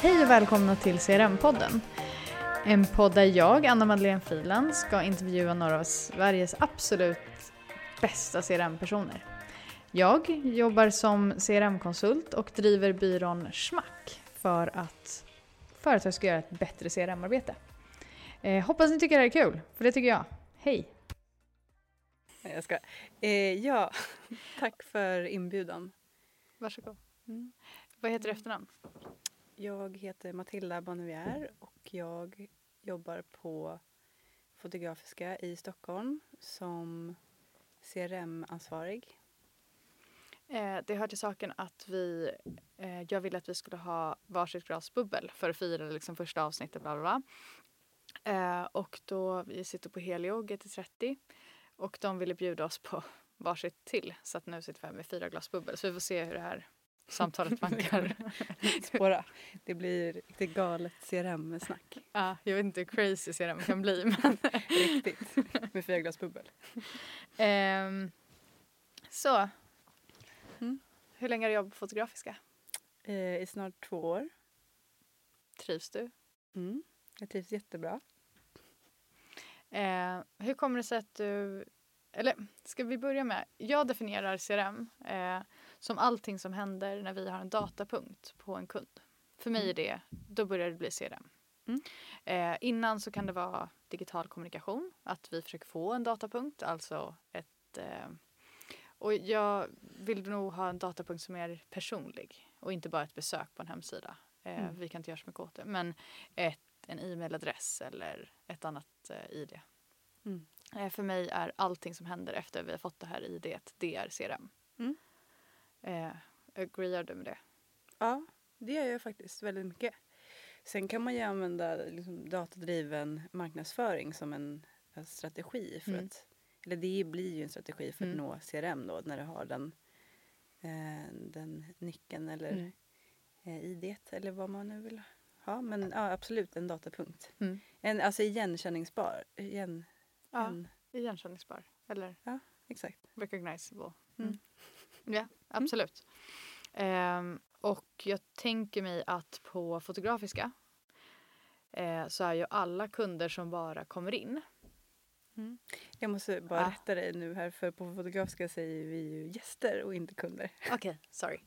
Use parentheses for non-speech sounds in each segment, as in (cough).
Hej och välkomna till CRM-podden. En podd där jag, Anna Madeleine Friland, ska intervjua några av Sveriges absolut bästa CRM-personer. Jag jobbar som CRM-konsult och driver byrån Schmack för att företag ska göra ett bättre CRM-arbete. Eh, hoppas ni tycker det här är kul, för det tycker jag. Hej! Jag ska. Eh, ja, (laughs) tack för inbjudan. Varsågod. Mm. Vad heter du efternamn? Jag heter Matilda Bonnevier och jag jobbar på Fotografiska i Stockholm som CRM-ansvarig. Eh, det hör till saken att vi, eh, jag ville att vi skulle ha varsitt glas bubbel för att fira liksom första avsnittet. Bla bla bla. Eh, och då, vi sitter på Helio GT30 och de ville bjuda oss på varsitt till. Så att nu sitter vi här med fyra glas bubbel. Så vi får se hur det här samtalet vankar. (laughs) Spåra. Det blir riktigt galet CRM-snack. Ja, jag vet inte hur crazy CRM kan bli. Men Riktigt. Med fyra glas bubbel. Ehm, så. Mm. Hur länge har du jobbat på Fotografiska? Eh, I snart två år. Trivs du? Mm. Jag trivs jättebra. Eh, hur kommer det sig att du... Eller ska vi börja med... Jag definierar CRM eh, som allting som händer när vi har en datapunkt på en kund. För mig är det, då börjar det bli CRM. Mm. Eh, innan så kan det vara digital kommunikation, att vi försöker få en datapunkt, alltså ett... Eh, och jag vill nog ha en datapunkt som är personlig och inte bara ett besök på en hemsida. Eh, Mm. Vi kan inte göra så mycket åt det, men ett, en e-mailadress eller ett annat eh, ID. Mm. Eh, för mig är allting som händer efter vi har fått det här IDet, det är CRM. Mm. Eh, agreear du med det? Ja, det gör jag faktiskt väldigt mycket. Sen kan man ju använda liksom, datadriven marknadsföring som en, en strategi för Mm. att, eller det blir ju en strategi för att Mm. nå CRM då när du har den, eh, den nyckeln eller Mm. eh, IDet eller vad man nu vill ha. Men ja, absolut en datapunkt. Mm. En, alltså igenkänningsbar. Igen, Ja, en, igenkänningsbar. Eller exakt. recognizable. Mm. Ja, absolut. Ehm, och jag tänker mig att på Fotografiska eh, så är ju alla kunder som bara kommer in. Jag måste bara Ja. rätta dig nu här för på Fotografiska säger vi ju gäster och inte kunder. (laughs) Okej, sorry.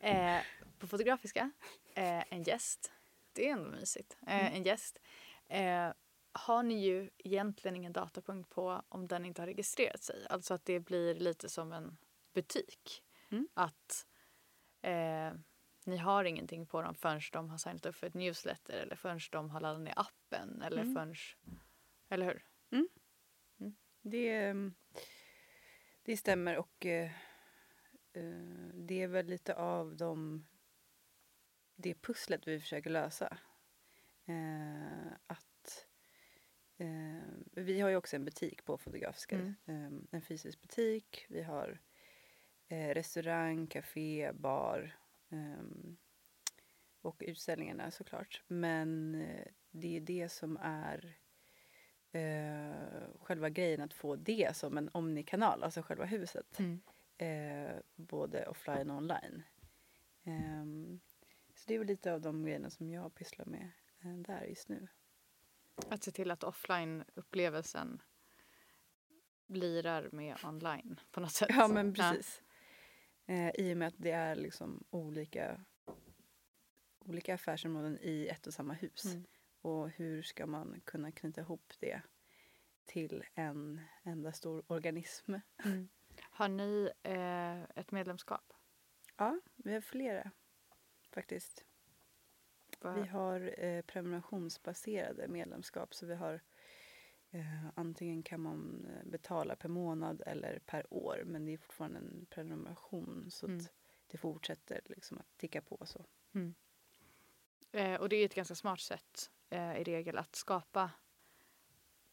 Eh, på Fotografiska, eh, en gäst, det är ändå mysigt. Eh, Mm. En gäst eh, har ni ju egentligen ingen datapunkt på om den inte har registrerat sig. Alltså att det blir lite som en butik. Mm. Att eh, ni har ingenting på dem förrän de har signat upp för ett newsletter eller förrän de har laddat ner appen eller Mm. förrän... Eller hur? Det, ehm, det stämmer och eh, eh, det är väl lite av de, det pusslet vi försöker lösa. Eh, att eh, Vi har ju också en butik på Fotografiska. Mm. Eh, en fysisk butik. Vi har eh, restaurang, café, bar ehm, och utställningarna såklart. Men eh, det är det som är eh, själva grejen att få det som en omnikanal, alltså själva huset. Mm. Eh, både offline och online. Ehm, så det är väl lite av de grejerna som jag pysslar med eh, där just nu. Att se till att offline-upplevelsen lirar med online på något sätt. Ja men precis. Eh, I och med att det är liksom olika, olika affärsområden i ett och samma hus. Mm. Och hur ska man kunna knyta ihop det till en enda stor organism? Mm. Har ni eh, ett medlemskap? Ja, vi har flera faktiskt. Vad- Vi har eh, prenumerationsbaserade medlemskap så vi har eh, antingen kan man eh, betala per månad eller per år men det är fortfarande en prenumeration så Mm. att det fortsätter liksom att ticka på så. Eh, och det är ett ganska smart sätt eh, i regel att skapa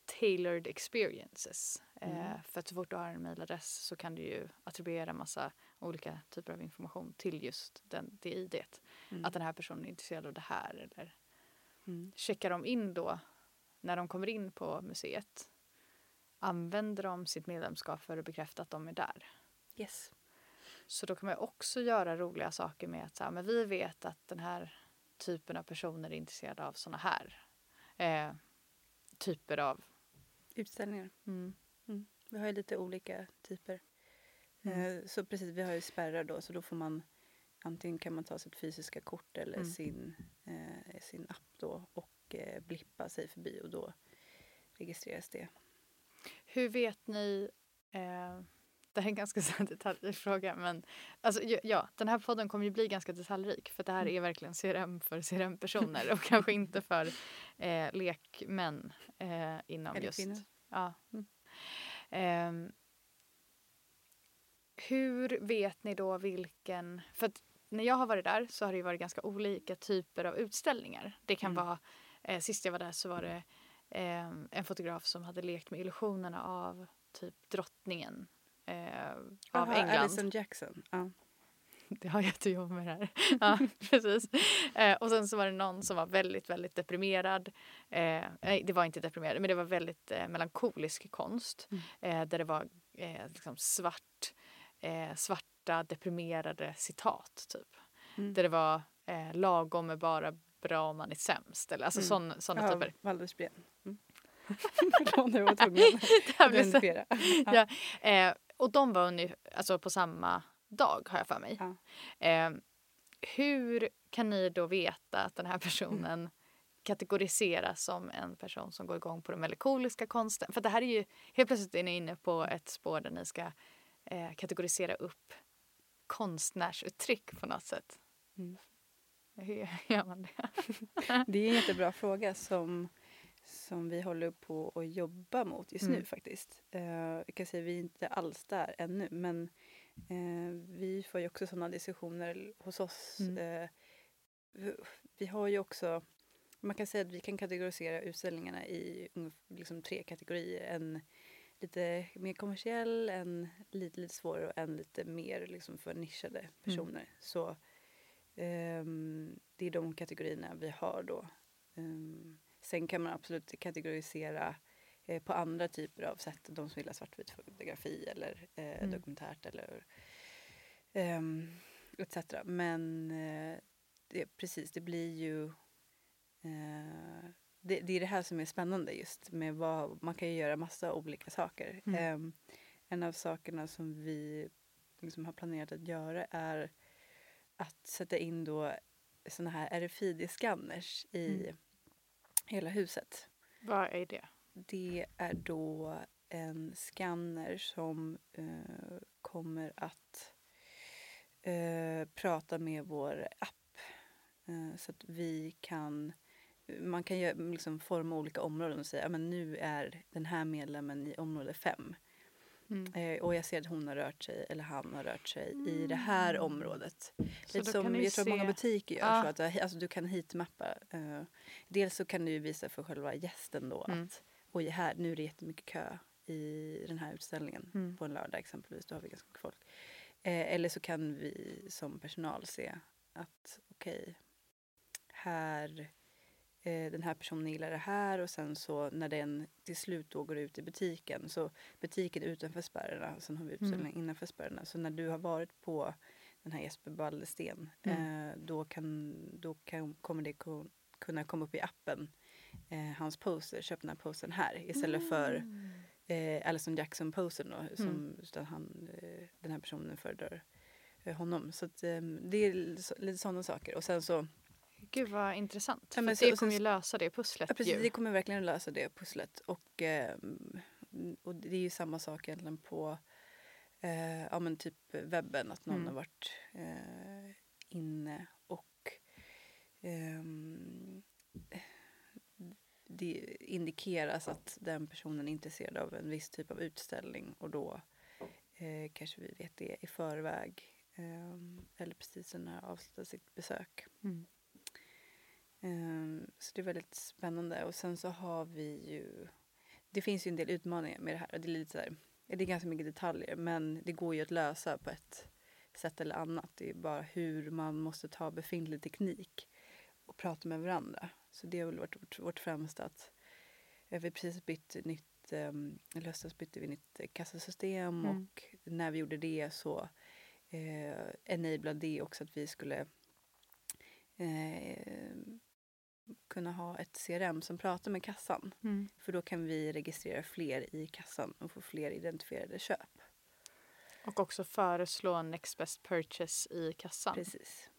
tailored experiences. Eh, Mm. för att så fort du har en mailadress så kan du ju attribuera massa olika typer av information till just den, det idet. Mm. Att den här personen är intresserad av det här. Eller Mm. checkar de in då när de kommer in på museet? Använder de sitt medlemskap för att bekräfta att de är där? Yes. Så då kan man också göra roliga saker med att så här, men vi vet att den här typen av personer är intresserade av såna här eh, typer av... Utställningar. Mm. Vi har ju lite olika typer. Mm. Eh, Så precis, vi har ju spärrar då så då får man antingen kan man ta sitt fysiska kort eller Mm. sin, eh, sin app då och eh, blippa sig förbi och då registreras det. Hur vet ni... Eh, det här är en ganska (laughs) detaljrik fråga. Men, alltså, ja, den här podden kommer ju bli ganska detaljrik för det här Mm. är verkligen CRM för CRM-personer (laughs) och kanske inte för eh, lekmän eh, inom Eller just... kvinnor. Ja. Mm. Ehm, hur vet ni då vilken... För att när jag har varit där så har det ju varit ganska olika typer av utställningar. Det kan Mm. vara... Eh, sist jag var där så var det eh, en fotograf som hade lekt med illusionerna av typ drottningen eh, av Jaha, England. Alison Jackson. Ja. (laughs) Det har jobba med det här. (laughs) Ja, precis. Eh, och sen så var det någon som var väldigt, väldigt deprimerad. Eh, nej, det var inte deprimerad, men det var väldigt eh, melankolisk konst. Mm. Eh, där det var eh, liksom svart, svarta deprimerade citat, typ. Mm. Där det var eh, lagom är bara bra om man är sämst. Eller, alltså Mm. sån, såna Ja, typer. Waldersben. Mm. (laughs) (laughs) Förlåt, jag var tvungen att (laughs) identifiera. Ja. Eh, och de var ungefär, alltså på samma dag har jag för mig. Ja. Eh, hur kan ni då veta att den här personen kategoriseras som en person som går igång på den melankoliska konsten? För det här är ju, helt plötsligt är ni inne på ett spår där ni ska eh, kategorisera upp konstnärsuttryck på något sätt. Mm. Hur (laughs) gör man det? (laughs) Det är en jättebra fråga som, som vi håller på att jobba mot just nu Mm. faktiskt. Uh, jag kan säga att vi är inte alls där ännu men eh, vi får ju också sådana diskussioner hos oss. Mm. Eh, vi, vi har ju också, man kan säga att vi kan kategorisera utställningarna i liksom tre kategorier. En lite mer kommersiell, en lite, lite svårare och en lite mer liksom för nischade personer. Så ehm, det är de kategorierna vi har då. Ehm, sen kan man absolut kategorisera eh, på andra typer av sätt. De som vill ha svartvit fotografi eller eh, Mm. dokumentärt eller um, etc. Men eh, det, precis, det blir ju det, det är det här som är spännande just med vad man kan ju göra massa olika saker. Mm. Ehm, en av sakerna som vi liksom har planerat att göra är att sätta in då såna här RFID-scanners i Mm. hela huset. Vad är det? Det är då en scanner som eh, kommer att eh, prata med vår app. Eh, så att vi kan man kan ju liksom forma olika områden och säga att nu är den här medlemmen i område 5. Mm. Eh, och jag ser att hon har rört sig eller han har rört sig i det här Mm. området. Så Lite som jag tror att många se- butiker gör. Ja. Så att, du- alltså, du kan heatmappa. Eh, dels så kan du visa för själva gästen då Mm. att oj, här, nu är det jättemycket kö i den här utställningen Mm. på en lördag exempelvis. Då har vi ganska mycket folk. Eh, eller så kan vi som personal se att okej, här eh, den här personen gillar det här och sen så när den till slut då går ut i butiken så butiken utanför spärrarna och sen har vi utställningen Mm. innanför spärrarna. Så när du har varit på den här Jesper Baldersten Mm. eh, då, kan, då kan, kommer det ko- kunna komma upp i appen eh, hans poster, köp den här postern här istället för Mm. eh, Alison Jackson postern då som Mm. utan han, eh, den här personen föredrar eh, honom. Så att, det är lite sådana saker. Och sen så Gud vad intressant. Ja, så- det kommer ju lösa det pusslet Ja, precis, ju. det kommer verkligen lösa det pusslet. Och, eh, och det är ju samma sak egentligen på eh, ja, men typ webben, att någon Mm. har varit eh, inne och ehm, det indikeras att den personen är intresserad av en viss typ av utställning och då eh, kanske vi vet det i förväg ehm, eller precis när avslutar sitt besök. Mm. Ehm, Så det är väldigt spännande. Och sen så har vi ju... Det finns ju en del utmaningar med det här. Det, är lite så här, det är ganska mycket detaljer men det går ju att lösa på ett sätt eller annat. Det är bara hur man måste ta befintlig teknik och prata med varandra. Så det har väl varit vårt, vårt främsta att vi har precis bytt nytt, um, i höstas bytte vi nytt kassasystem Mm. och när vi gjorde det så eh, enablade det också att vi skulle eh, kunna ha ett CRM som pratar med kassan. Mm. För då kan vi registrera fler i kassan och få fler identifierade köp. Och också föreslå next best purchase i kassan. Precis.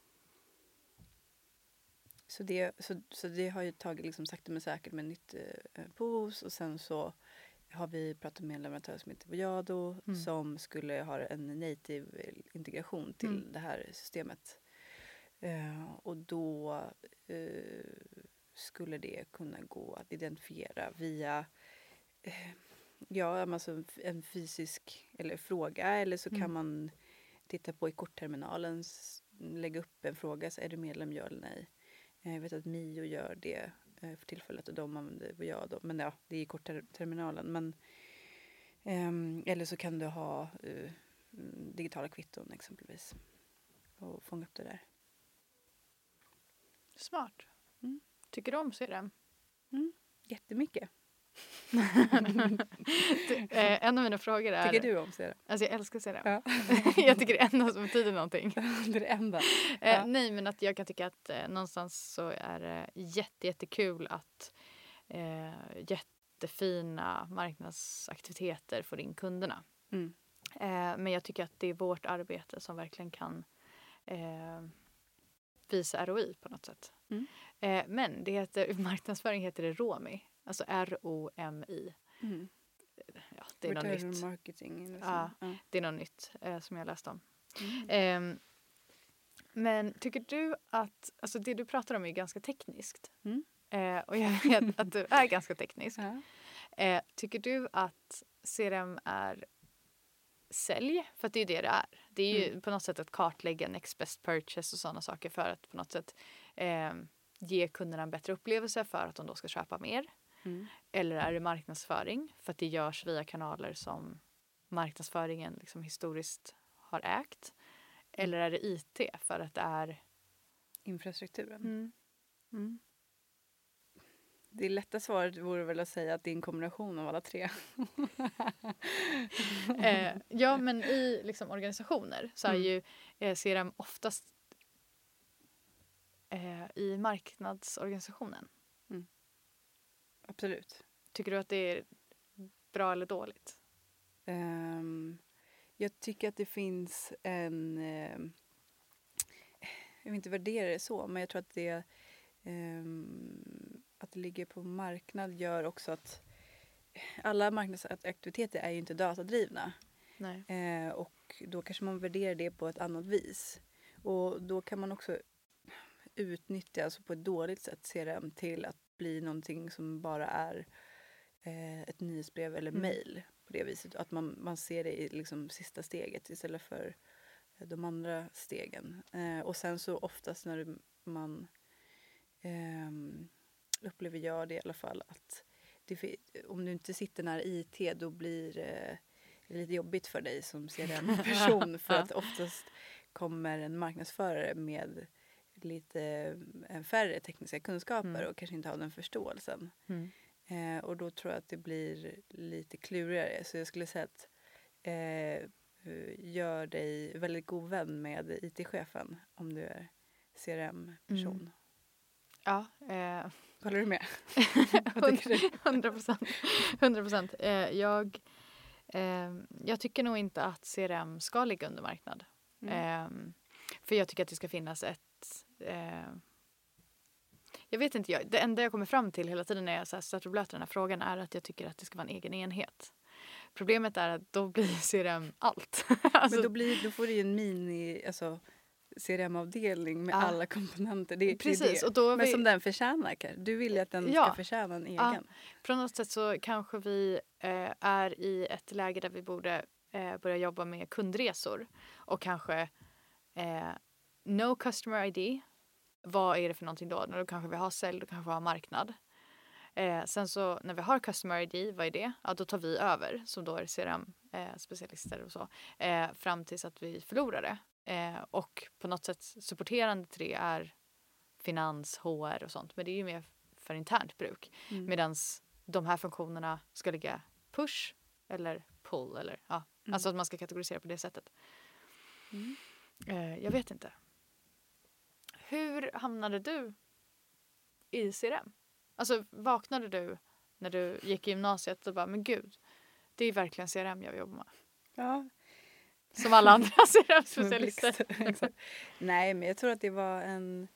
Så det, så, så det har ju tagit liksom sakta men säkert med nytt eh, POS och sen så har vi pratat med en leverantör som heter Voyado Mm. som skulle ha en native integration till Mm. det här systemet. Eh, och då eh, skulle det kunna gå att identifiera via eh, ja, alltså en fysisk eller fråga eller så Mm. kan man titta på i kortterminalen, lägga upp en fråga, så är du medlem, ja eller nej. Eh, Jag vet att Mio gör det eh, för tillfället och de använder Voyado. Men ja, det är i kortterminalen. Men, ehm, eller så kan du ha eh, mm, digitala kvitton exempelvis. Och fånga upp det där. Smart. Mm. Tycker du om CRM? Jättemycket. Du, (laughs) eh, en av mina frågor är... Tycker du om CRM? Alltså jag älskar CRM. Ja. (laughs) jag tycker det är enda som betyder någonting. (laughs) det är det enda. Eh, Ja. Nej, men att jag kan tycka att eh, någonstans så är det jätte, jättekul att eh, jättefina marknadsaktiviteter får in kunderna. Mm. Eh, men jag tycker att det är vårt arbete som verkligen kan eh, visa ROI på något sätt. Mm. Eh, men det heter, (laughs) marknadsföring heter det ROMI, alltså R-O-M-I. Mm. Ja, det är något nytt. marketing. Så. Ja. Ja. Det är något nytt eh, som jag läste om. Mm. Ehm, men tycker du att, alltså det du pratar om är ganska tekniskt. Mm. Eh, och jag vet att du är (laughs) ganska teknisk. Ja. Eh, tycker du att CRM är sälj? För att det är ju det det är. Det är ju Mm. på något sätt att kartlägga next best purchase och sådana saker för att på något sätt eh, ge kunderna en bättre upplevelse för att de då ska köpa mer. Mm. Eller är det marknadsföring för att det görs via kanaler som marknadsföringen liksom historiskt har ägt? Eller är det IT för att det är... Infrastrukturen. Mm. Mm. Det lätta svaret vore väl att säga att det är en kombination av alla tre. (laughs) Eh, ja, men i liksom, organisationer så är Mm. ju eh, CRM oftast eh, i marknadsorganisationen. Absolut. Tycker du att det är bra eller dåligt? Ehm, jag tycker att det finns en... ehm, jag vill inte värdera det så, men jag tror att det, ehm, att det ligger på marknad gör också att alla marknadsaktiviteter är ju inte datadrivna. Eh, och då kanske man värderar det på ett annat vis. Och då kan man också utnyttja, alltså på ett dåligt sätt, CRM till att bli någonting som bara är eh, ett nyhetsbrev eller Mm. på det viset. Att man, man ser det i liksom sista steget istället för eh, de andra stegen. Eh, och sen så oftast när man ehm, upplever jag det i alla fall att det, om du inte sitter nära IT då blir eh, det lite jobbigt för dig som CRM-person (laughs) för att oftast kommer en marknadsförare med lite eh, färre tekniska kunskaper Mm. och kanske inte har den förståelsen. Mm. Eh, och då tror jag att det blir lite klurigare. Så jag skulle säga att eh, eh, gör dig väldigt god vän med IT-chefen om du är CRM-person. Mm. Ja, eh, Håller du med? (laughs) Vad tycker du? 100 procent. 100 procent. Eh, jag, eh, jag tycker nog inte att CRM ska ligga under marknad. Mm. Eh, för jag tycker att det ska finnas ett... Eh, jag vet inte, jag, det enda jag kommer fram till hela tiden när jag stöter och blöter den här frågan är att jag tycker att det ska vara en egen enhet. Problemet är att då blir (laughs) CRM allt. alltså, Men då, blir, då får du ju en mini alltså, CRM-avdelning med Ja. alla komponenter. Det, precis, det. och då Men vi, som den förtjänar kanske. Du vill ju att den Ja. ska förtjäna en Ja. egen. På något sätt så kanske vi eh, är i ett läge där vi borde eh, börja jobba med kundresor och kanske eh, No Customer ID. Vad är det för någonting då? Då kanske vi har sälj, då kanske vi har marknad. Eh, sen så när vi har Customer ID, vad är det? Ja, då tar vi över som då är CRM-specialister och så eh, fram tills att vi förlorar det. Eh, och på något sätt supporterande till det är finans, HR och sånt. Men det är ju mer för internt bruk. Mm. Medan de här funktionerna ska ligga push eller pull. Eller, ja. Mm. Alltså att man ska kategorisera på det sättet. Mm. Eh, jag vet inte. Hur hamnade du i CRM? Alltså vaknade du när du gick i gymnasiet och bara, men gud, det är verkligen CRM jag vill jobba med. Ja. Som alla andra. (laughs) (laughs) Exakt. Nej, men jag tror att det var en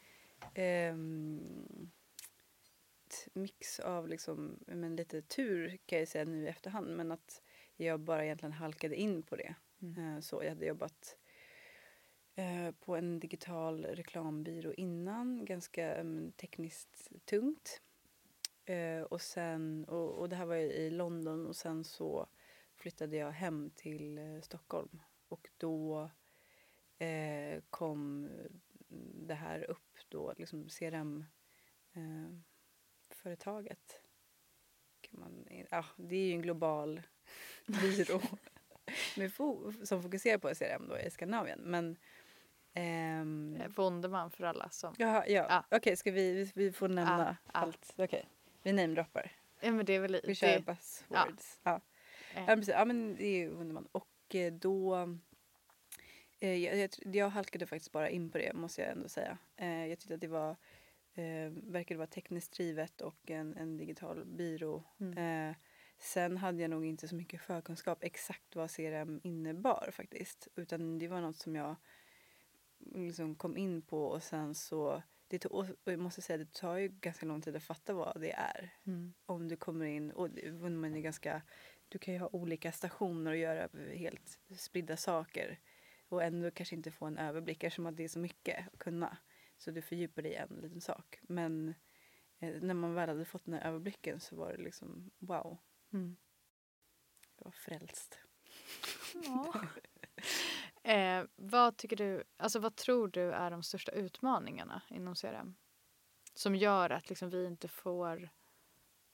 t- mix av liksom, men lite tur kan jag säga nu i efterhand. Men att jag bara egentligen halkade in på det. Mm. Eh, så jag hade jobbat eh, på en digital reklambyrå innan, ganska em, tekniskt tungt. Eh, och, sen, och, och det här var i- i London och sen så flyttade jag hem till eh, Stockholm. Och då eh, kom det här upp då, liksom CRM-företaget. man, ja, det är ju en global (laughs) byrå som fokuserar på CRM då i Skandinavien. Men ehm, Eh, Wunderman för alla som... Jaha, ja. Ja. Okej, ska vi, vi, vi får nämna Ja, ja. allt? Okej, vi namedroppar. Ja, men det är väl Vi kör det, buzzwords. Ja. Ja. eh, ja, men det är ju Wunderman. Och eh, då... Eh, jag, jag, jag halkade faktiskt bara in på det, måste jag ändå säga. Eh, jag tyckte att det var... Verkade vara tekniskt drivet och en, en digital byrå. Mm. Sen hade jag nog inte så mycket förkunskap exakt vad CRM innebar faktiskt. Utan det var något som jag liksom kom in på och sen så... Det tog, och jag måste säga det tar ju ganska lång tid att fatta vad det är Mm. om du kommer in och man är ganska, du kan ju ha olika stationer och göra helt spridda saker och ändå kanske inte få en överblick eftersom att det är så mycket att kunna. Så du fördjupar dig i en liten sak. Men eh, när man väl hade fått den här överblicken så var det liksom wow, Mm. jag var frälst. (laughs) Eh, vad tycker du, alltså vad tror du är de största utmaningarna inom CRM? Som gör att liksom vi inte får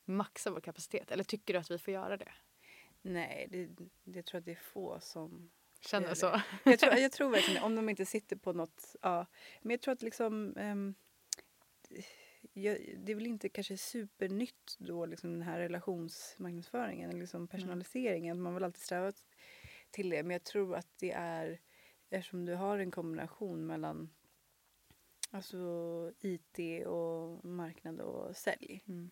maxa vår kapacitet? Eller tycker du att vi får göra det? Nej, det, det tror jag att det är få som Känner så? jag tror, jag tror verkligen om de inte sitter på något, ja. Men jag tror att liksom, ehm, jag, det är väl inte kanske supernytt då liksom den här relationsmarknadsföringen, eller liksom personaliseringen. Man vill alltid sträva till det. Men jag tror att det är, eftersom du har en kombination mellan alltså IT och marknad och sälj Mm.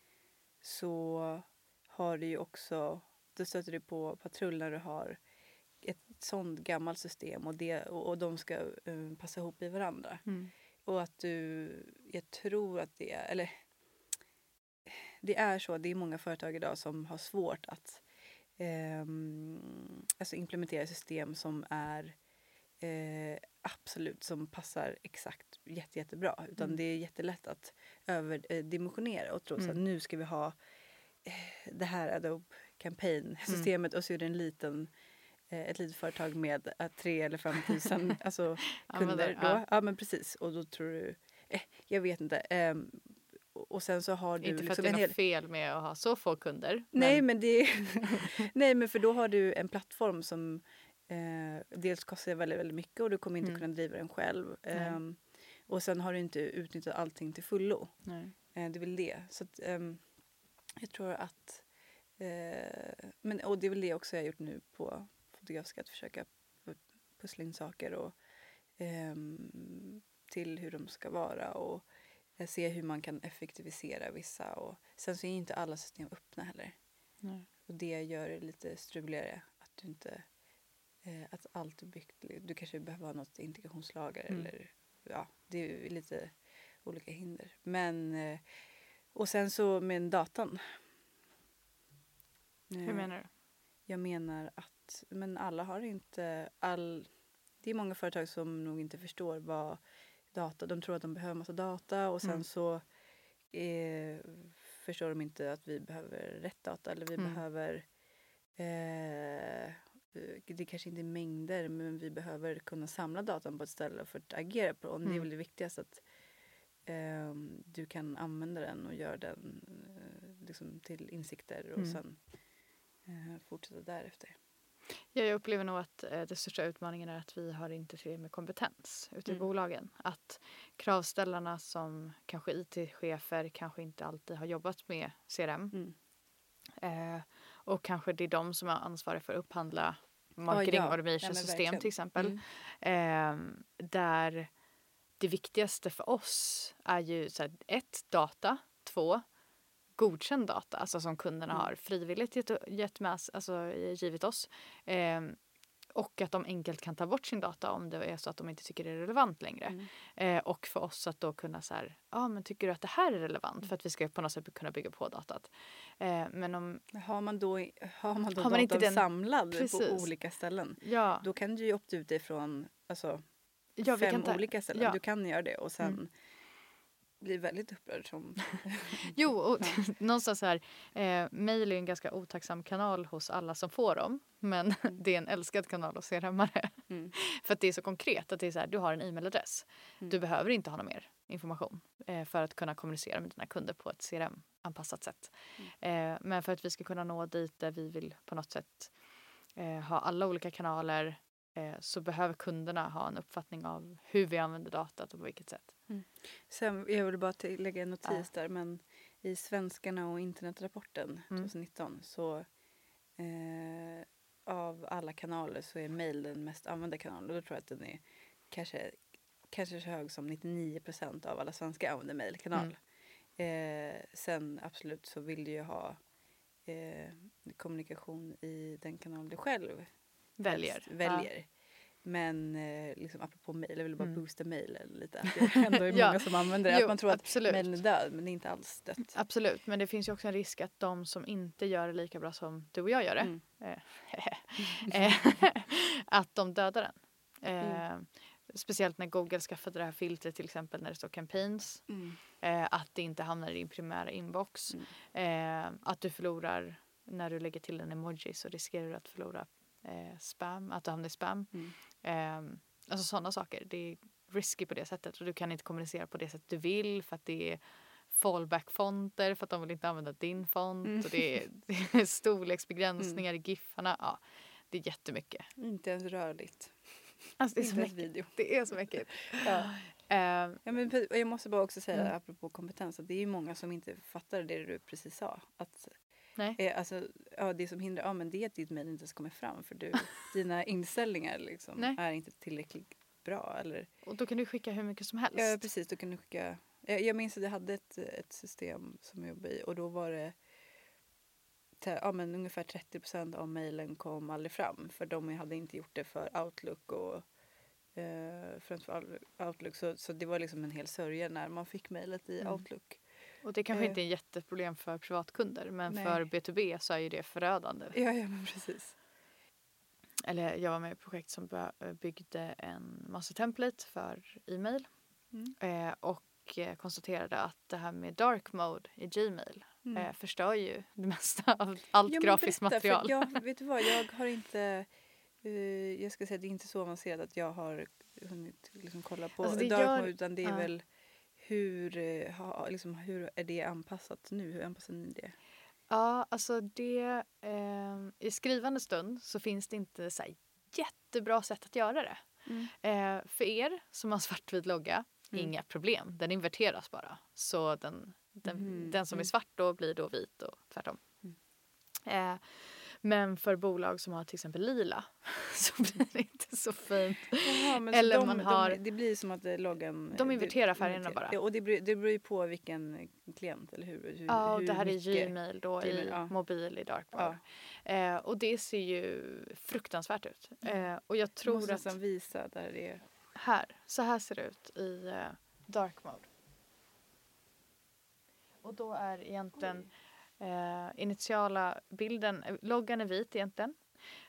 så har du ju också, då stöter du på patrull när du har ett sånt gammalt system och, det, och, och de ska eh, passa ihop i varandra. Mm. Och att du, jag tror att det är, eller det är så, det är många företag idag som har svårt att ehm, alltså implementera system som är eh, absolut som passar exakt jätte, jättebra. Utan Mm. det är jättelätt att överdimensionera och tro så att Mm. nu ska vi ha eh, det här Adobe Campaign-systemet och så är det en liten eh, ett litet företag med eh, tre eller fem tusen (laughs) alltså, kunder. Användare, Då. ja. Ja. men precis. Och då tror du... Eh, jag vet inte. ehm, och sen så har du Inte för att liksom det är något hel... fel med att ha så få kunder. Nej men det (laughs) (laughs) Nej men för då har du en plattform som eh, dels kostar väldigt, väldigt mycket och du kommer inte Mm. kunna driva den själv. Ehm, och sen har du inte utnyttjat allting till fullo. Nej. Eh, det är väl det. Så att, ehm, jag tror att... Eh, men, och det är väl det också jag har gjort nu på Fotografiska, att försöka pu- pussla in saker och, ehm, till hur de ska vara och eh, se hur man kan effektivisera vissa. Och, sen så är inte alla system öppna heller. Nej. Och det gör det lite struligare att du inte... Eh, att allt är byggt... Du kanske behöver ha något integrationslager Mm. eller... Ja, det är lite olika hinder. Men... Eh, och sen så med datan. Hur Eh, menar du? Jag menar att men alla har inte all... Det är många företag som nog inte förstår vad data... De tror att de behöver massa data och sen Mm. så eh, förstår de inte att vi behöver rätt data eller vi Mm. behöver... Eh, det kanske inte är mängder men vi behöver kunna samla datan på ett ställe för att agera på den. Det är Mm. väl det viktigaste att eh, du kan använda den och göra den eh, liksom till insikter och Mm. sen fortsätta därefter. Ja, jag upplever nog att eh, den största utmaningen är att vi har inte tillräckligt med kompetens ute i Mm. bolagen. Att kravställarna som kanske IT-chefer kanske inte alltid har jobbat med CRM. Mm. Eh, och kanske det är de som är ansvariga för att upphandla marketing ja. Ja, automation system till exempel. Mm. Eh, där det viktigaste för oss är ju så här, ett, data, två, godkänd data, alltså som kunderna Mm. har frivilligt gett, gett med, alltså, givit oss. Ehm, och att de enkelt kan ta bort sin data om det är så att de inte tycker det är relevant längre. Mm. Eh, och för oss att då kunna så här, ja men tycker du att det här är relevant? För att vi ska på något sätt kunna bygga på datat. Eh, men om, Har man då, har man då Har man inte den- samlad Precis. på olika ställen ja, då kan du ju opta ut ifrån alltså, ja, fem ta, olika ställen. ja. Du kan göra det och sen Mm. Bli väldigt upprörd som... (laughs) Jo, och (laughs) någonstans så här, eh, mail är en ganska otacksam kanal hos alla som får dem. Men (laughs) det är en älskad kanal hos CRM-are. Mm. För att det är så konkret. att det är så här, Du har en e-mailadress. Mm. Du behöver inte ha någon mer information eh, för att kunna kommunicera med dina kunder på ett CRM-anpassat sätt. Mm. Eh, men för att vi ska kunna nå dit där vi vill på något sätt eh, ha alla olika kanaler eh, så behöver kunderna ha en uppfattning av hur vi använder datat och på vilket sätt. Sen, jag vill bara tillägga en notis där men i Svenskarna och internetrapporten Mm. 2019 så eh, av alla kanaler så är mail den mest använda kanalen och då tror jag att den är kanske, kanske så hög som 99 procent av alla svenskar använder mailkanal. Mm. Eh, sen absolut så vill du ju ha eh, kommunikation i den kanal du själv Väljer. väljer. Men eh, liksom apropå mail, jag vill bara Mm. boosta mailen lite. (laughs) Att det ändå är Ja. många som använder det. Jo, att man tror att absolut. mailen är död men det är inte alls dött. Absolut, men det finns ju också en risk att de som inte gör det lika bra som du och jag gör det, Mm. eh, (laughs) (laughs) att de dödar den. Eh, Mm. Speciellt när Google skaffade det här filtret till exempel när det står campaigns. Mm. Eh, att det inte hamnar i din primära inbox. Mm. Eh, att du förlorar, när du lägger till en emoji så riskerar du att förlora eh, spam, att du hamnar i spam. Mm. Eh, alltså sådana saker. Det är risky på det sättet och du kan inte kommunicera på det sätt du vill för att det är fallback-fonter för att de vill inte använda din font Mm. och det är, (laughs) det är storleksbegränsningar i giffarna. Ja, det är jättemycket. Inte ens rörligt. Alltså det är så Inte mycket. video. Det är så mycket. (laughs) Ja. Eh, Ja, men jag måste bara också säga Mm. apropå kompetens att det är ju många som inte fattar det du precis sa. Att, Nej. eh, alltså, ja, det som hindrar ja, men det är att ditt mejl inte ens kommer fram för du, (laughs) dina inställningar liksom, är inte tillräckligt bra. Eller, och då kan du skicka hur mycket som helst. Ja, precis. Då kan du skicka... Jag, jag minns att jag hade ett, ett system som jag jobbade i och då var det ja, men ungefär 30 procent av mejlen kom aldrig fram för de hade inte gjort det för Outlook och eh, främst för Outlook så, så det var liksom en hel sörja när man fick mejlet i Mm. Outlook. Och det kanske Eh. inte är ett jätteproblem för privatkunder men Nej. för B2B så är ju det förödande. Ja, ja men precis. Eller jag var med i ett projekt som bö- byggde en massa template för e-mail Mm. eh, och eh, konstaterade att det här med dark mode i Gmail Mm. eh, förstör ju det mesta av allt Ja, grafiskt berätta, material. Jag, vet (laughs) du vad, jag har inte... eh, jag ska säga det är inte så avancerat att jag har hunnit liksom kolla på Alltså, dark gör- mode utan det är ja. väl hur, eh, ha, liksom, hur är det anpassat nu? Hur anpassar ni det? Ja, alltså det... Eh, I skrivande stund så finns det inte så här jättebra sätt att göra det. Eh, för er som har (laughs) svartvit logga, Mm. inga problem. Den inverteras bara. Så den, den, Mhm, den som är mm. svart då blir då vit och tvärtom. Mm. Eh, men för bolag som har till exempel lila (laughs) så blir det inte så fint. Jaha, Eller de, man har- de, det blir som att eh, loggan... De eh, inverterar det- färgerna bara. Och det beror, det beror ju på vilken klient eller hur, hur, Ja, och hur det här är mycket- Gmail då Gmail, i ja. mobil i dark Ja. Eh, och det ser ju fruktansvärt ut. Eh, och jag tror måste att nästan visa där det är... här, så här ser det ut i eh, dark mode. Och då är egentligen eh, initiala bilden, eh, loggan är vit egentligen.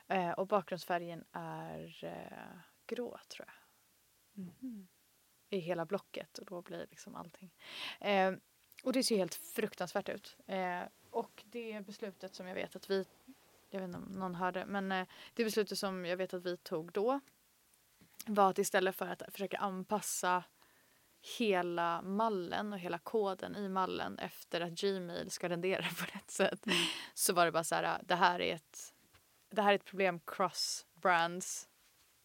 Eh, och bakgrundsfärgen är eh, grå tror jag. Mhm. I hela blocket och då blir liksom allting. Eh, och det ser helt fruktansvärt ut. Eh, och det beslutet som jag vet att vi, jag vet inte om någon hörde, men eh, det beslutet som jag vet att vi tog då var att istället för att försöka anpassa hela mallen och hela koden i mallen efter att Gmail ska rendera på rätt sätt Mm. så var det bara så här, det här är ett, det här är ett problem cross brands.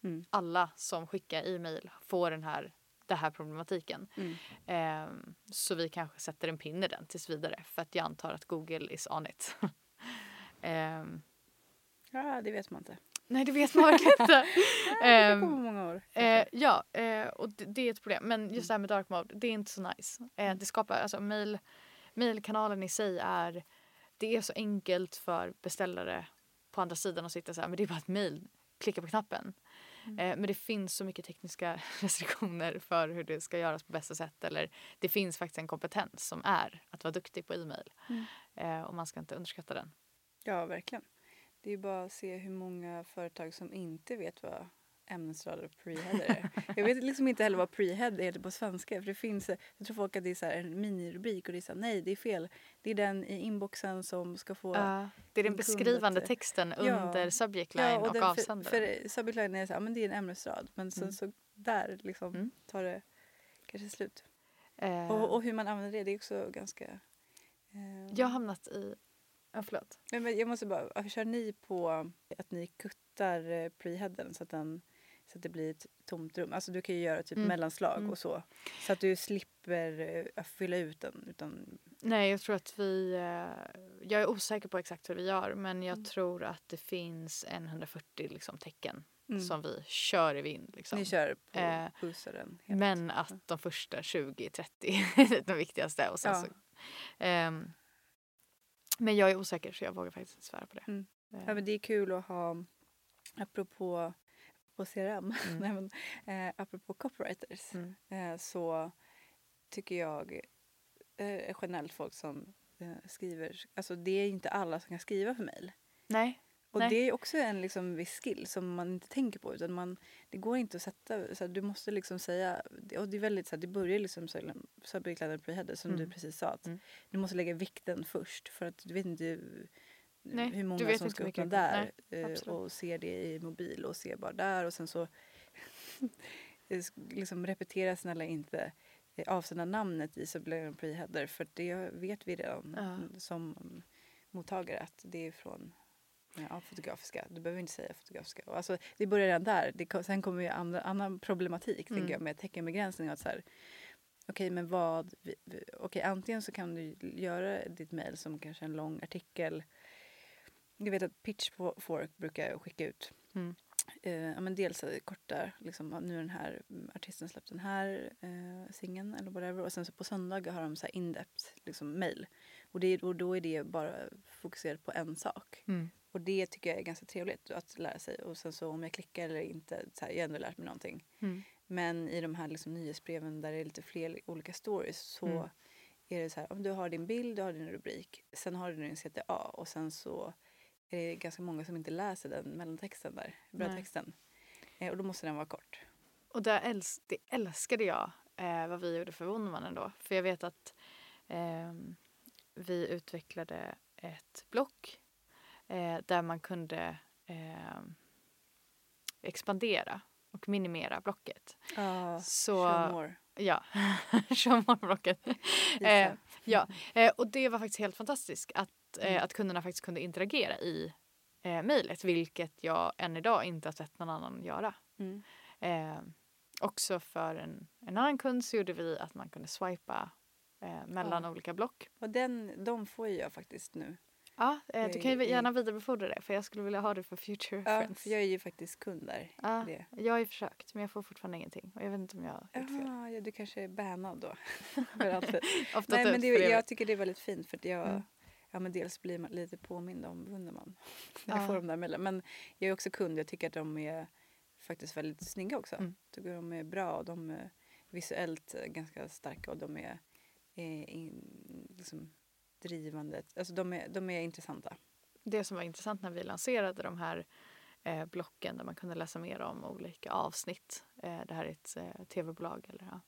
Mm. Alla som skickar e-mail får den här, den här problematiken. Mm. Ehm, så vi kanske sätter en pin i den tills vidare för att jag antar att Google is on it. (laughs) Ehm, Ja, det vet man inte. Nej, det vet man verkligen inte. (laughs) Det Ehm, kommer många år. Eh, ja, eh, och det, det är ett problem. Men just det här med dark mode, det är inte så nice. Eh, det skapar, alltså mail, mailkanalen i sig är, det är så enkelt för beställare på andra sidan att sitta så här, men det är bara ett mail, klicka på knappen. Mm. Eh, men det finns så mycket tekniska (laughs) restriktioner för hur det ska göras på bästa sätt. Eller det finns faktiskt en kompetens som är att vara duktig på e-mail. Mm. Eh, och man ska inte underskatta den. Ja, verkligen. Det är bara att se hur många företag som inte vet vad ämnesrader och preheader är. Jag vet liksom inte heller vad prehead heter på svenska. För det finns, jag tror folk att det är så en minirubrik och det är så här, nej det är fel. Det är den i inboxen som ska få... Ja, det är den beskrivande texten Ja. under subject line och, den, avsändare. För, för subject line är så här, ja, men det är en ämnesrad. Men sen Mm. så där liksom Mm. tar det kanske slut. Eh, Och, och hur man använder det, det är också ganska... Eh, Jag har hamnat i... Ja, förlåt. Men, men jag måste bara, kör ni på att ni kuttar eh, preheaden så att, den, så att det blir ett tomt rum? Alltså du kan ju göra typ Mm. mellanslag Mm. och så. Så att du slipper eh, fylla ut den. Utan, Nej, jag tror att vi... eh, Jag är osäker på exakt hur vi gör men jag Mm. tror att det finns en 140 liksom, tecken mm. som vi kör i vind. Liksom. Ni kör på Eh, helt. Men att de första 20-30 (laughs) är de viktigaste. Och sen Ja. så, ehm, men jag är osäker så jag vågar faktiskt inte svära på det. Mm. Eh, Ja, men det är kul att ha, apropå på CRM, Mm. (laughs) Nej, men, eh, apropå copywriters, mm. eh, så tycker jag eh, generellt folk som eh, skriver, alltså det är inte alla som kan skriva för mejl. Nej. Och Nej. det är också en liksom viss skill som man inte tänker på. Utan man, det går inte att sätta... Så här, du måste liksom säga... Och det är väldigt så här, det börjar liksom subject and preheader som Mm. du precis sa. Att Mm. Du måste lägga vikten först för att du vet inte Nej, hur många som ska öppna där nej, eh, och ser det i mobil och ser bara där och sen så (laughs) liksom repetera snälla inte eh, avsändarnamnet i subject line and preheader för det vet vi redan Ja. som mottagare att det är från Ja, fotografiska. Du behöver inte säga fotografiska. Alltså, det börjar redan där. Det, sen kommer ju andra, annan problematik Mm. jag, med teckenbegränsning. Att så här, Okej, men vad... vi- Okej, antingen så kan du göra ditt mejl som kanske en lång artikel. Jag vet att Pitchfork brukar skicka ut Mm. eh, ja, men dels korta, liksom, nu den här mm, artisten släppt den här eh, singeln eller whatever. Och sen så på söndagar har de så här in-depth liksom, mail. Och, det, och då är det bara fokuserat på en sak. Mm. Och det tycker jag är ganska trevligt att lära sig. Och sen så om jag klickar eller inte, så här, jag har ändå lärt mig någonting. Mm. Men i de här liksom nyhetsbreven där det är lite fler olika stories så Mm. är det så här, om du har din bild, du har din rubrik, sen har du din CTA och sen så är det ganska många som inte läser den mellantexten där, brödtexten. Eh, och då måste den vara kort. Och det, äls- det älskade jag eh, vad vi gjorde för Wondermannen då. För jag vet att ehm, vi utvecklade ett block eh, där man kunde ehm, expandera och minimera blocket. Ja, Så, show more. ja, (laughs) show more-blocket. Eh, ja, eh, och det var faktiskt helt fantastiskt att, eh, Mm. att kunderna faktiskt kunde interagera i eh, mejlet, vilket jag än idag inte har sett någon annan göra. Mm. Eh, också för en, en annan kund så gjorde vi att man kunde swipa eh, mellan Ja. olika block. Och den, de får ju jag faktiskt nu. Ja, eh, du kan ju gärna vidarebefordra det för jag skulle vilja ha det för future Ja, reference. för jag är ju faktiskt kund där. Ja, det. jag har ju försökt men jag får fortfarande ingenting och jag vet inte om jag har gjort fel. Ja, du kanske är bannad då. (laughs) Ofta Nej, ut men det, jag tycker det är väldigt fint för att jag, Mm. ja men dels blir man lite påmind om Wunderman (laughs) när Ja. jag får de där mejlen. Men jag är också kund, jag tycker att de är faktiskt väldigt snygga också. Mm. Jag tycker de är bra och de är visuellt eh, ganska starka och de är, är in, liksom drivande. Alltså de är, de är intressanta. det som var intressant när vi lanserade de här eh, blocken där man kunde läsa mer om olika avsnitt. Eh, det här är ett eh, tv-bolag. Eller, ja.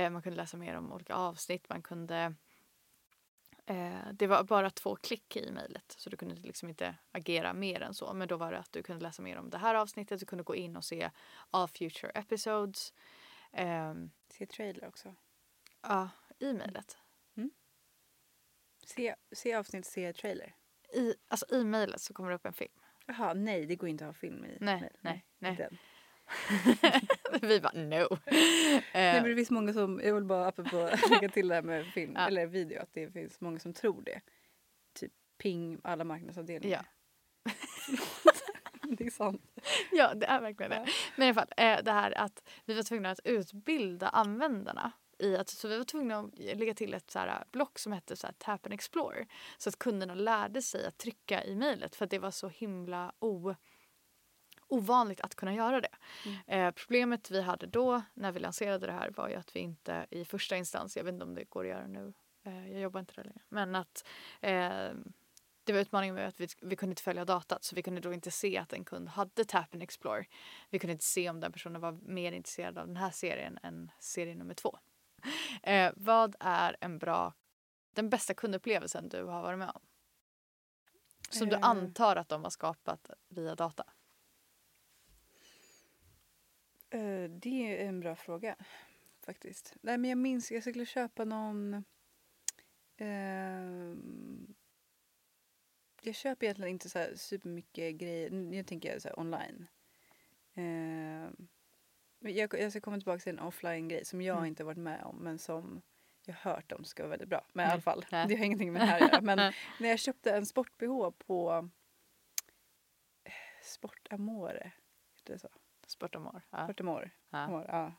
eh, man kunde läsa mer om olika avsnitt. Man kunde, eh, det var bara två klick i mejlet så du kunde liksom inte agera mer än så. Men då var det att du kunde läsa mer om det här avsnittet. Du kunde gå in och se all future episodes. ehm, Se trailer också. ja, i mejlet. Se, se avsnitt, se trailer. I, alltså i mejlet så kommer det upp en film. Jaha, nej det går inte att ha film i Nej, nej, nej. än. (laughs) vi bara no. (laughs) Nej, Eh, men det finns många som, jag vill bara apropå lägga till det här med film Ja. eller video, att det finns många som tror det. Typ ping alla marknadsavdelningar. Ja. (laughs) det är sant. Ja, det är verkligen det. Men i alla fall, eh, det här att vi var tvungna att utbilda användarna i att, så vi var tvungna att lägga till ett så här block som hette så här, Tap and Explore. Så att kunderna lärde sig att trycka i mejlet för att det var så himla o, ovanligt att kunna göra det. Mm. Eh, problemet vi hade då när vi lanserade det här var ju att vi inte i första instans, jag vet inte om det går att göra nu, eh, jag jobbar inte där längre, men att eh, det var utmaningen med att vi, vi kunde inte följa datat så vi kunde då inte se att en kund hade Tap and Explore. Vi kunde inte se om den personen var mer intresserad av den här serien än serie nummer två. (laughs) Eh, vad är en bra, den bästa kundupplevelsen du har varit med om? Som du Eh. antar att de har skapat via data. Eh, Det är en bra fråga faktiskt. Nej, men jag minns jag skulle köpa någon... ehm, jag köper egentligen inte så supermycket grejer. Nu tänker jag så online. Men jag, jag ska komma tillbaka till en offline-grej som jag Mm. inte varit med om men som jag har hört om ska vara väldigt bra. Men i Nej. alla fall, det har ingenting med det här att göra. Men (laughs) när jag köpte en sport-bh på eh, Sport Amore. Heter det så? Sportamor. Ja. Sport Amore. Ja. Amore, ja.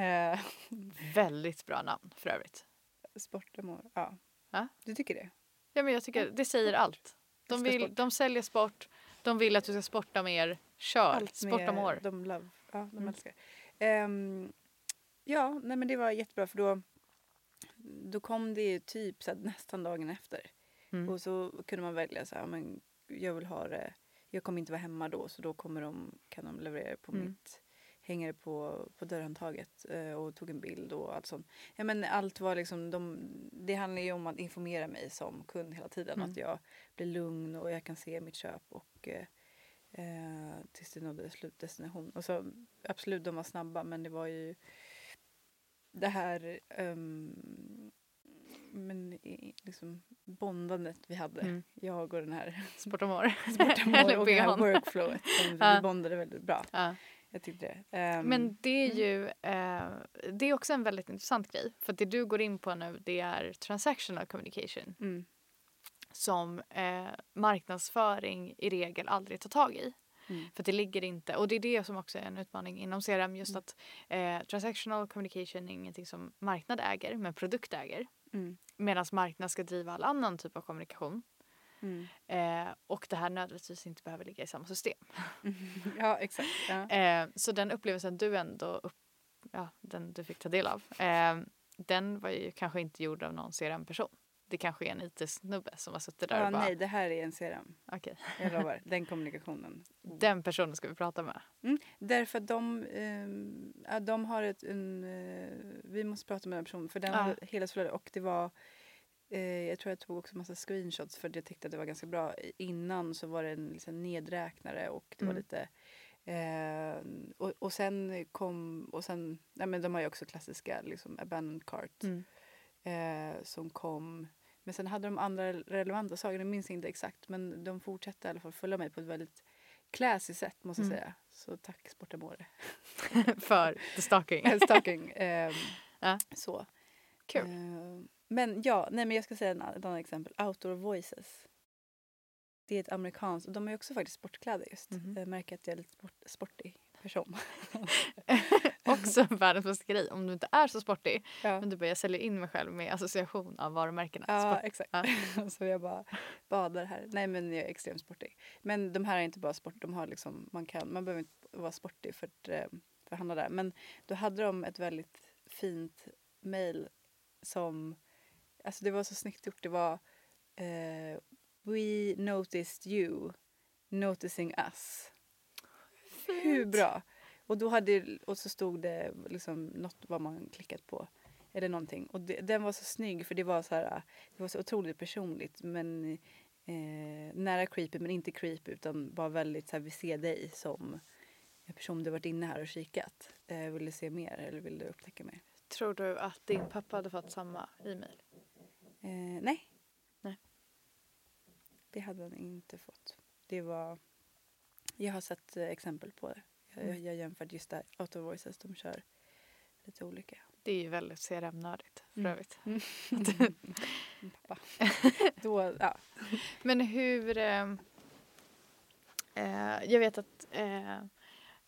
Eh, (laughs) Väldigt bra namn för övrigt. Sport Amore, ja. Ja. Du tycker det? Ja, men jag tycker det säger allt. De, vill, de säljer sport, de vill att du ska sporta mer. Kör! Allt Sportamor. med de love. Ja, de Mm. älskar. Ehm, ja, nej men det var jättebra för då, då kom det ju typ så här, nästan dagen efter. Mm. Och så kunde man välja så här, men jag vill ha det, jag kommer inte vara hemma då så då kommer de, kan de leverera på Mm. mitt, hänger det på, på dörrhandtaget eh, och tog en bild och allt sånt. Ja, men allt var liksom, de, det handlar ju om att informera mig som kund hela tiden. Mm. Att jag blir lugn och jag kan se mitt köp och eh, eh, tills det nådde slutdestination. Och så absolut, de var snabba men det var ju det här ehm, men liksom bondandet vi hade. Mm. Jag och den här Sportamor. (laughs) sportamor och det här workflowet. Som. Vi bondade väldigt bra. Ja. Jag tyckte det. Ehm, Men det är mm. ju eh, det är också en väldigt intressant grej. För det du går in på nu det är transactional communication mm, som eh, marknadsföring i regel aldrig tar tag i. mm, För det ligger inte, och det är det som också är en utmaning inom CRM just Mm. att eh, transactional communication är ingenting som marknad äger men produkt äger. mm, Medan marknad ska driva all annan typ av kommunikation. Mm. Eh, och det här nödvändigtvis inte behöver ligga i samma system. (laughs) Ja, exakt. Ja. (laughs) Eh, så den upplevelsen du ändå upp, ja, den du fick ta del av, eh, den var ju kanske inte gjord av någon CRM-person. Det kanske är en IT-snubbe som har suttit där Ja, och bara, nej, det här är en CRM. okej, Jag lovar. (laughs) Den kommunikationen. den personen ska vi prata med. Mm, därför att de, ja, de har ett... En, eh, vi måste prata med den personen. För den Ja. hade hela flödet. Och det var... Eh, jag tror jag tog också massa screenshots för jag tyckte att det var ganska bra. Innan så var det en liksom, nedräknare och det var Mm. lite... Eh, och, och sen kom... Och sen, ja, men de har ju också klassiska liksom, abandoned cart Mm. eh, som kom. Men sen hade de andra relevanta saker, jag minns inte exakt men de fortsatte i alla fall följa mig på ett väldigt classy sätt måste jag Mm. säga. Så tack Sportamore. (laughs) För the stalking. (laughs) Stalking. Eh, Ja. Så. Kul. Eh, men ja, nej men jag ska säga en, ett annat exempel. Outdoor Voices. Det är ett amerikanskt, och de är också faktiskt sportkläder just. Mhm. Jag märker att jag är lite sport, sportig person. (laughs) också världens bästa grej om du inte är så sportig ja. men du bara jag säljer in mig själv med association av varumärkena. Ja, Sport. exakt. Ja. (laughs) så jag bara badar här. Nej, men jag är extremt sportig. Men de här är inte bara sport. De har liksom, man, kan, man behöver inte vara sportig för att, eh, för att handla där. Men då hade de ett väldigt fint mail som... Alltså det var så snyggt gjort. Det var eh, We noticed you noticing us. Hur bra? Och, då hade, och så stod det liksom något vad man klickat på. Eller någonting. Och det, den var så snygg för det var så här, det var så otroligt personligt men eh, nära creepy men inte creepy utan bara väldigt så här, vi ser dig som en person du varit inne här och kikat. Eh, vill du se mer eller vill du upptäcka mer? Tror du att din pappa hade fått samma e-mail? Nej. Nej. Det hade han inte fått. Det var... Jag har sett eh, exempel på det. Jag, Mm. jag jämfört just där. Auto Voices, de kör lite olika. Det är ju väldigt CRM-nördigt för Mm. övrigt. (laughs) Min pappa. (laughs) Då, ja. Men hur... Eh, Eh, jag vet att eh,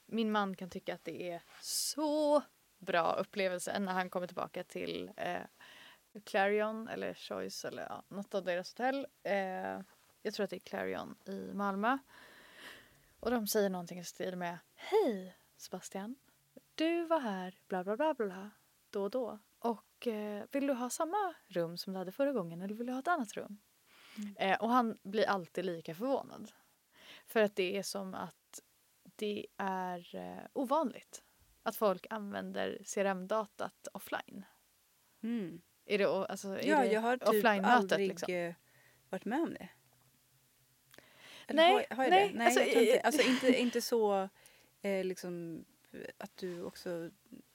min man kan tycka att det är så bra upplevelse när han kommer tillbaka till eh, Clarion eller Choice eller ja, något av deras hotell. Eh, jag tror att det är Clarion i Malmö. Och de säger någonting i stil med Hej Sebastian, du var här bla bla bla bla då och då och eh, vill du ha samma rum som du hade förra gången eller vill du ha ett annat rum? Mm. Eh, och han blir alltid lika förvånad. För att det är som att det är eh, ovanligt att folk använder CRM-datat offline. Mm. Är det, alltså, är Ja, det jag har typ aldrig liksom? eh, varit med om det. Nej, har, har nej, det? Nej, alltså, inte, alltså inte, inte så eh, liksom att du också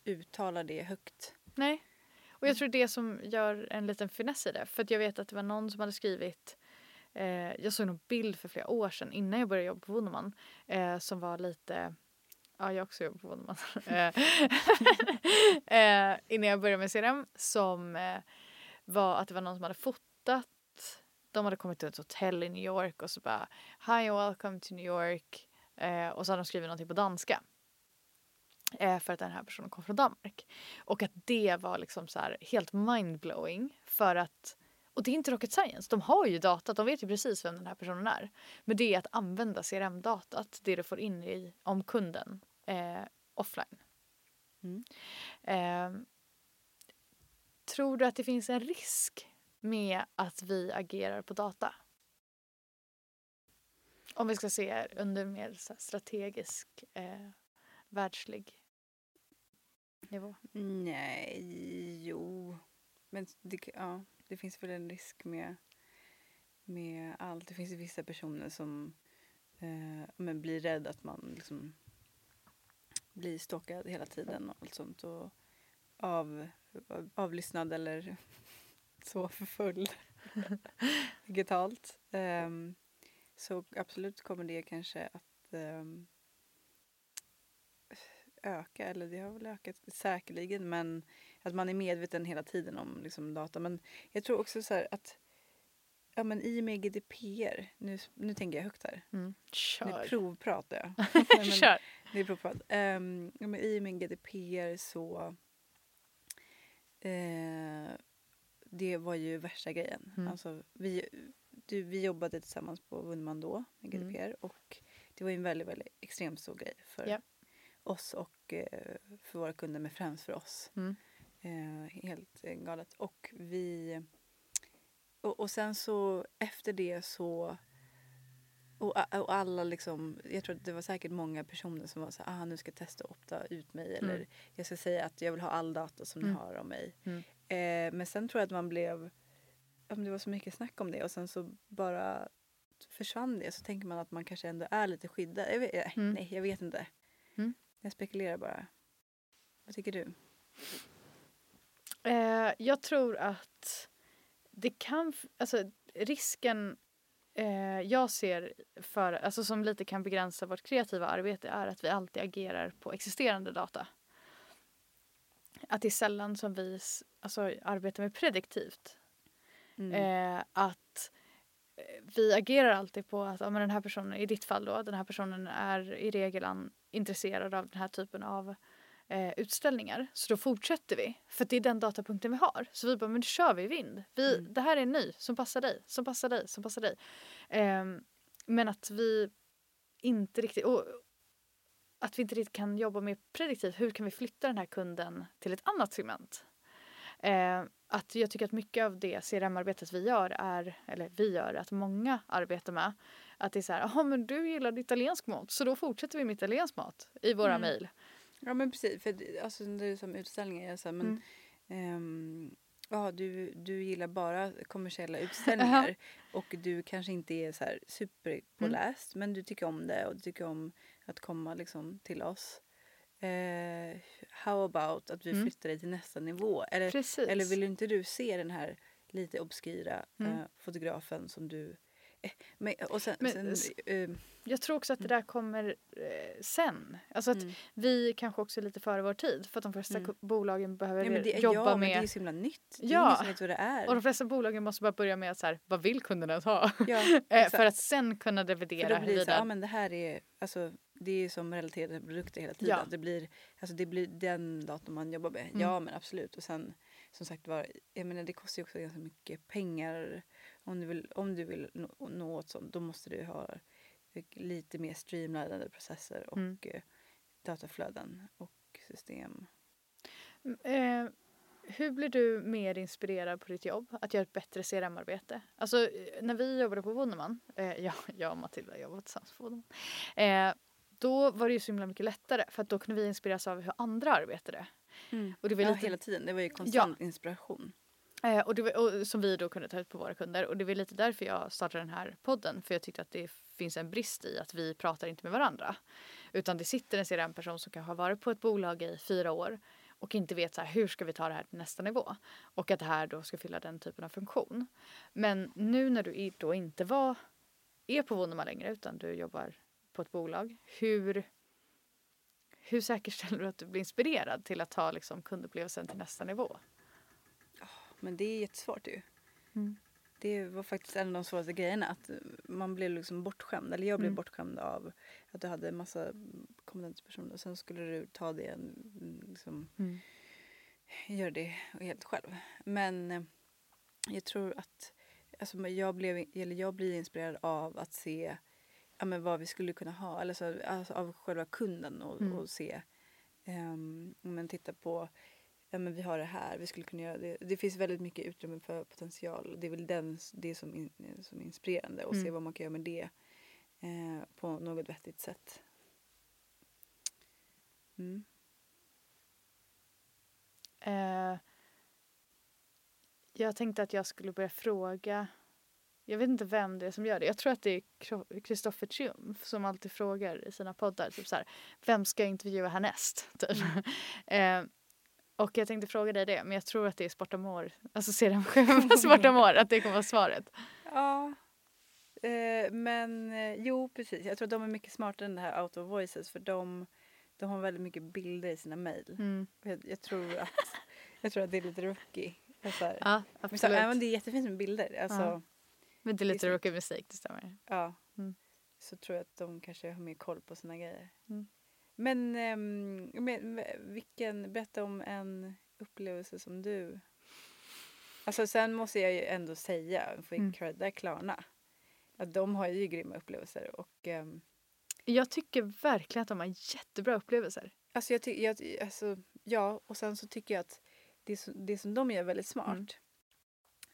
uttalar det högt. Nej. Och jag tror det som gör en liten finess i det. För att jag vet att det var någon som hade skrivit eh, jag såg någon bild för flera år sedan innan jag började jobba på Wunderman eh, som var lite Ja, jag också jobbar på Wunderman. (laughs) Eh, eh, innan jag började med CRM som eh, var att det var någon som hade fotat de hade kommit till ett hotell i New York och så bara Hi and welcome to New York eh, och så hade de skrivit någonting på danska. Eh, för att den här personen kom från Danmark. Och att det var liksom så här helt mindblowing för att och det är inte rocket science. De har ju datat, de vet ju precis vem den här personen är. Men det är att använda CRM-datat, det du får in i, om kunden eh, offline. Mm. Eh, tror du att det finns en risk med att vi agerar på data? Om vi ska se under mer strategisk, eh, världslig nivå. Nej, jo. Men det, ja, det finns väl en risk med, med allt. Det finns vissa personer som eh, men blir rädda att man liksom blir stalkad hela tiden och allt sånt. Och av, avlyssnad eller (laughs) så förföljd (laughs) digitalt. Ehm, så absolut kommer det kanske att ehm, öka, eller det har väl ökat säkerligen, men att man är medveten hela tiden om liksom, data. Men jag tror också så här att ja, men i och med GDPR, nu, nu tänker jag högt här, Mm. nu Kör. provpratar jag. (laughs) Men Kör. det är provprat. Um, ja, men I och med GDPR så eh, det var ju värsta grejen. Mm. Alltså, vi, du, vi jobbade tillsammans på Wunderman då med Mm. GDPR och det var ju en väldigt, väldigt extremt stor grej för Ja. oss och eh, för våra kunder, men främst för oss. Mm. Eh, helt galet. Och vi... Och, och sen så efter det så... Och, och alla liksom, jag tror att det var säkert många personer som var så här, ah, nu ska jag testa att opta ut mig eller Mm. jag ska säga att jag vill ha all data som Mm. ni har om mig. Mm. Eh, men sen tror jag att man blev, men det var så mycket snack om det och sen så bara försvann det så tänker man att man kanske ändå är lite skyddad. Jag vet, Mm. Nej, jag vet inte. Mm. Jag spekulerar bara. Vad tycker du? Eh, jag tror att det kan, alltså risken eh, jag ser för, alltså som lite kan begränsa vårt kreativa arbete är att vi alltid agerar på existerande data. Att det är sällan som vi alltså, arbetar med prediktivt. Mm. Eh, att eh, vi agerar alltid på att ja, men den här personen, i ditt fall då, den här personen är i regel an, intresserad av den här typen av eh, utställningar. Så då fortsätter vi, för det är den datapunkten vi har. Så vi bara, men då kör vi vind. Vi, Mm. Det här är en ny som passar dig, som passar dig, som passar dig. Ehm, men att vi inte riktigt, och att vi inte riktigt kan jobba mer prediktivt. Hur kan vi flytta den här kunden till ett annat segment? Eh, att jag tycker att mycket av det CRM-arbetet vi gör är, eller vi gör, att många arbetar med, att det är så här, jaha men du gillar italiensk mat så då fortsätter vi med italiensk mat i våra Mm. Ja men precis, för alltså, det är som utställningar. Jag sa, men, Mm. ehm, ja, du, du gillar bara kommersiella utställningar (laughs) och du kanske inte är så här superpåläst men du tycker om det och du tycker om att komma liksom, till oss. Eh, how about att vi Mm. flyttar dig till nästa nivå? Eller, Precis. eller vill inte du se den här lite obskyra Mm. eh, fotografen som du (laughs) Men, och sen, Men sen eh, Jag tror också att det där kommer eh, sen. Alltså att mm. vi kanske också är lite före vår tid för att de flesta Mm. bolagen behöver ja, men det, jobba ja, men det är med ju så himla nytt. Det är Ja. ingen som vet vad det är. och de flesta bolagen måste bara börja med att så här, vad vill kunderna ha? ja, (laughs) Eh, för att sen kunna För revidera då blir det så, ja men det här är, alltså det är som relaterade produkter hela tiden. Ja. Det, blir, alltså det blir den datorn man jobbar med. Mm. Ja men absolut. Och sen som sagt var, jag menar det kostar ju också ganska mycket pengar. Om du vill, om du vill nå, nå åt sånt då måste du ha lite mer streamlinade processer och Mm. eh, dataflöden och system. Eh, hur blir du mer inspirerad på ditt jobb att göra ett bättre CRM-arbete? Alltså eh, när vi jobbade på Wunderman, eh, (laughs) jag, jag och Matilda jobbade tillsammans på Wunderman, eh, då var det ju så himla mycket lättare för att då kunde vi inspireras av hur andra arbetade. Och det var Ja, lite hela tiden. Det var ju konstant inspiration. Eh, och det var, och, som vi då kunde ta ut på våra kunder. Och det var lite därför jag startade den här podden. För jag tyckte att det finns en brist i att vi pratar inte med varandra. Utan det sitter en CRM-person som kanske har varit på ett bolag i fyra år och inte vet så här, hur ska vi ta det här till nästa nivå. Och att det här då ska fylla den typen av funktion. Men nu när du då inte var, är på Wunderman längre utan du jobbar på ett bolag. Hur, hur säkerställer du att du blir inspirerad till att ta liksom, kundupplevelsen till nästa nivå? Men det är jättesvårt ju. Mm. Det var faktiskt en av de svåraste grejerna. Att man blev liksom bortskämd. Eller jag blev Mm. bortskämd av att du hade en massa kompetenta personer. Och sen skulle du ta det liksom, Mm. göra det helt själv. Men eh, jag tror att alltså, jag, blev, eller jag blir inspirerad av att se ja, men vad vi skulle kunna ha. Eller så, alltså, av själva kunden och, Mm. och se. Um, men titta på ja, men vi har det här, vi skulle kunna göra det. Det finns väldigt mycket utrymme för potential. Det är väl den, det som, in, som är inspirerande och se Mm. vad man kan göra med det eh, på något vettigt sätt. Mm. Eh, jag tänkte att jag skulle börja fråga. Jag vet inte vem det är som gör det. Jag tror att det är Kristoffer Triumf som alltid frågar i sina poddar. Typ så här, vem ska jag intervjua härnäst? (laughs) Typ. eh, och jag tänkte fråga dig det, men jag tror att det är Sportamor, alltså CRM-chefen på (laughs) Sportamor, att det kommer vara svaret. (laughs) Ja. Eh, men eh, jo, precis. Jag tror att de är mycket smartare än det här out of voices för de, de har väldigt mycket bilder i sina mejl. Mm. Jag, jag, tror att, (laughs) jag tror att det är lite rookie. Alltså. Ja, men så, absolut. även det är jättefint med bilder. Alltså, Ja. Men det är det är lite så- rookie musik, det stämmer. Ja. Mm. Så tror jag att de kanske har mer koll på sina grejer. Mm. Men, ehm, men vilken, berätta om en upplevelse som du... Alltså sen måste jag ju ändå säga, får Mm. credda Klarna. Att de har ju grymma upplevelser och ehm, Jag tycker verkligen att de har jättebra upplevelser. alltså jag tycker, alltså, ja och sen så tycker jag att det, som- det som de gör väldigt smart Mm.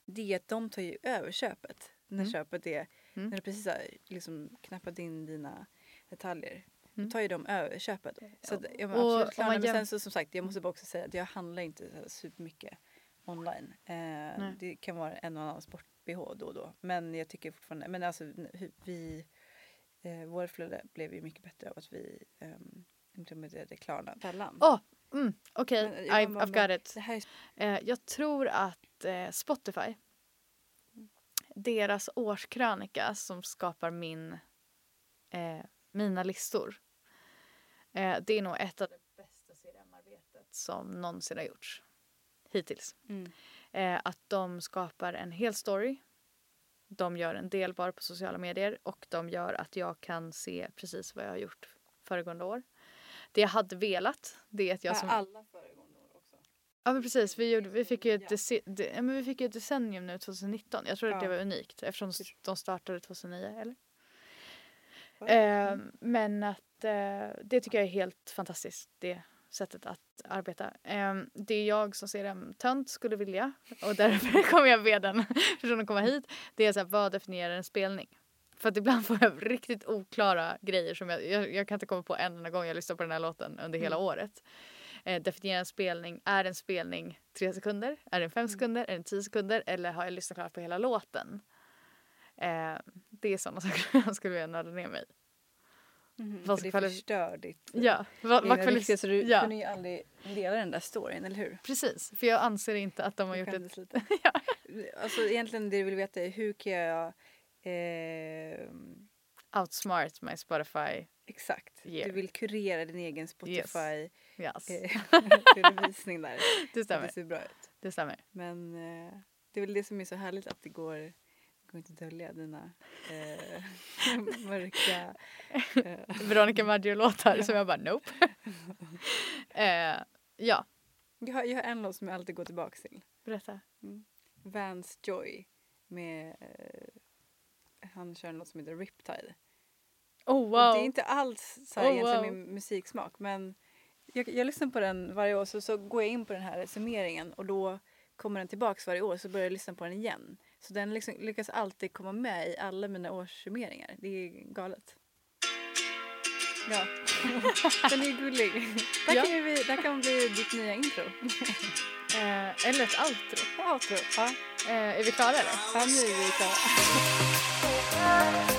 det är att de tar ju över köpet. När Mm. köpet är, Mm. när du precis har liksom knappat in dina detaljer. Mm. Då tar ju de över köpet. Så att, ja, men Och absolut man Men jäm- sen så som sagt, jag måste bara också säga att jag handlar inte så supermycket online. Eh, det kan vara en och annan sport-bh då och då. Men jag tycker fortfarande, men alltså vi, eh, våra flöde blev ju mycket bättre av att vi um, implementerade Klarna. Sällan. Åh, Mm, Okej, jag I've got it. Det här är Eh, jag tror att eh, Spotify, deras årskrönika som skapar min, eh, mina listor. Eh, det är nog ett av det bästa CRM-arbetet som någonsin har gjorts. Hittills. mm. Eh, att de skapar en hel story. De gör en delbar på sociala medier och de gör att jag kan se precis vad jag har gjort föregående år. Det jag hade velat, det är att jag som... Alla föregående år också. Ja men precis, vi, gjorde, vi, fick ju ett Ja. deci- de, ja, men vi fick ju ett decennium nu 2019. Jag tror att det Ja. var unikt eftersom de startade 2009 eller? Eh, men att det tycker jag är helt fantastiskt, det sättet att arbeta. Eh, det jag som ser en tönt skulle vilja, och därför (laughs) kommer jag be den (laughs) personen att komma hit, det är så här, vad definierar en spelning? För att ibland (laughs) får jag riktigt oklara grejer som jag, jag, jag kan inte komma på en enda gång jag lyssnar på den här låten under hela Mm. året. Eh, definiera en spelning, är en spelning tre sekunder? Är den fem Mm. sekunder? Är den tio sekunder? Eller har jag lyssnat klart på hela låten? Eh, det är sådana saker jag skulle vilja nörda ner mig. Mm. vad det kvali- förstör ditt Ja, vad, vad rykte, så du ja. kunde ju aldrig dela den där storyn, eller hur? Precis, för jag anser inte att de har Du gjort ett... (laughs) Ja. Alltså egentligen det du vill veta är hur kan jag Eh, Outsmart my Spotify. exakt. Yeah. Du vill kurera din egen Spotify Yes. eh, (laughs) redovisning där. Det (laughs) att det stämmer. ser bra ut. Det stämmer. Men eh, det är väl det som är så härligt att det går, går inte dölja dina eh, (laughs) mörka... Eh, Veronica Maggio-låtar som jag bara nope. (laughs) eh, ja, jag, har, jag har en låt som jag alltid går tillbaka till. berätta. Vans Joy med eh, han kör en låt som heter Riptide. Oh Och wow. Det är inte alls så här Oh, egentligen wow. min musiksmak men jag, jag lyssnar på den varje år så, så går jag in på den här summeringen och då kommer den tillbaks varje år så börjar jag lyssna på den igen. Så den liksom lyckas alltid komma med i alla mina årssummeringar. Det är galet. Ja, (laughs) den är gullig. Där, Ja. kan vi, där kan bli ditt nya intro. (laughs) Eh, eller ett outro. Outro. Ja, Eh, är vi klara eller? ja nu är vi klara. (laughs)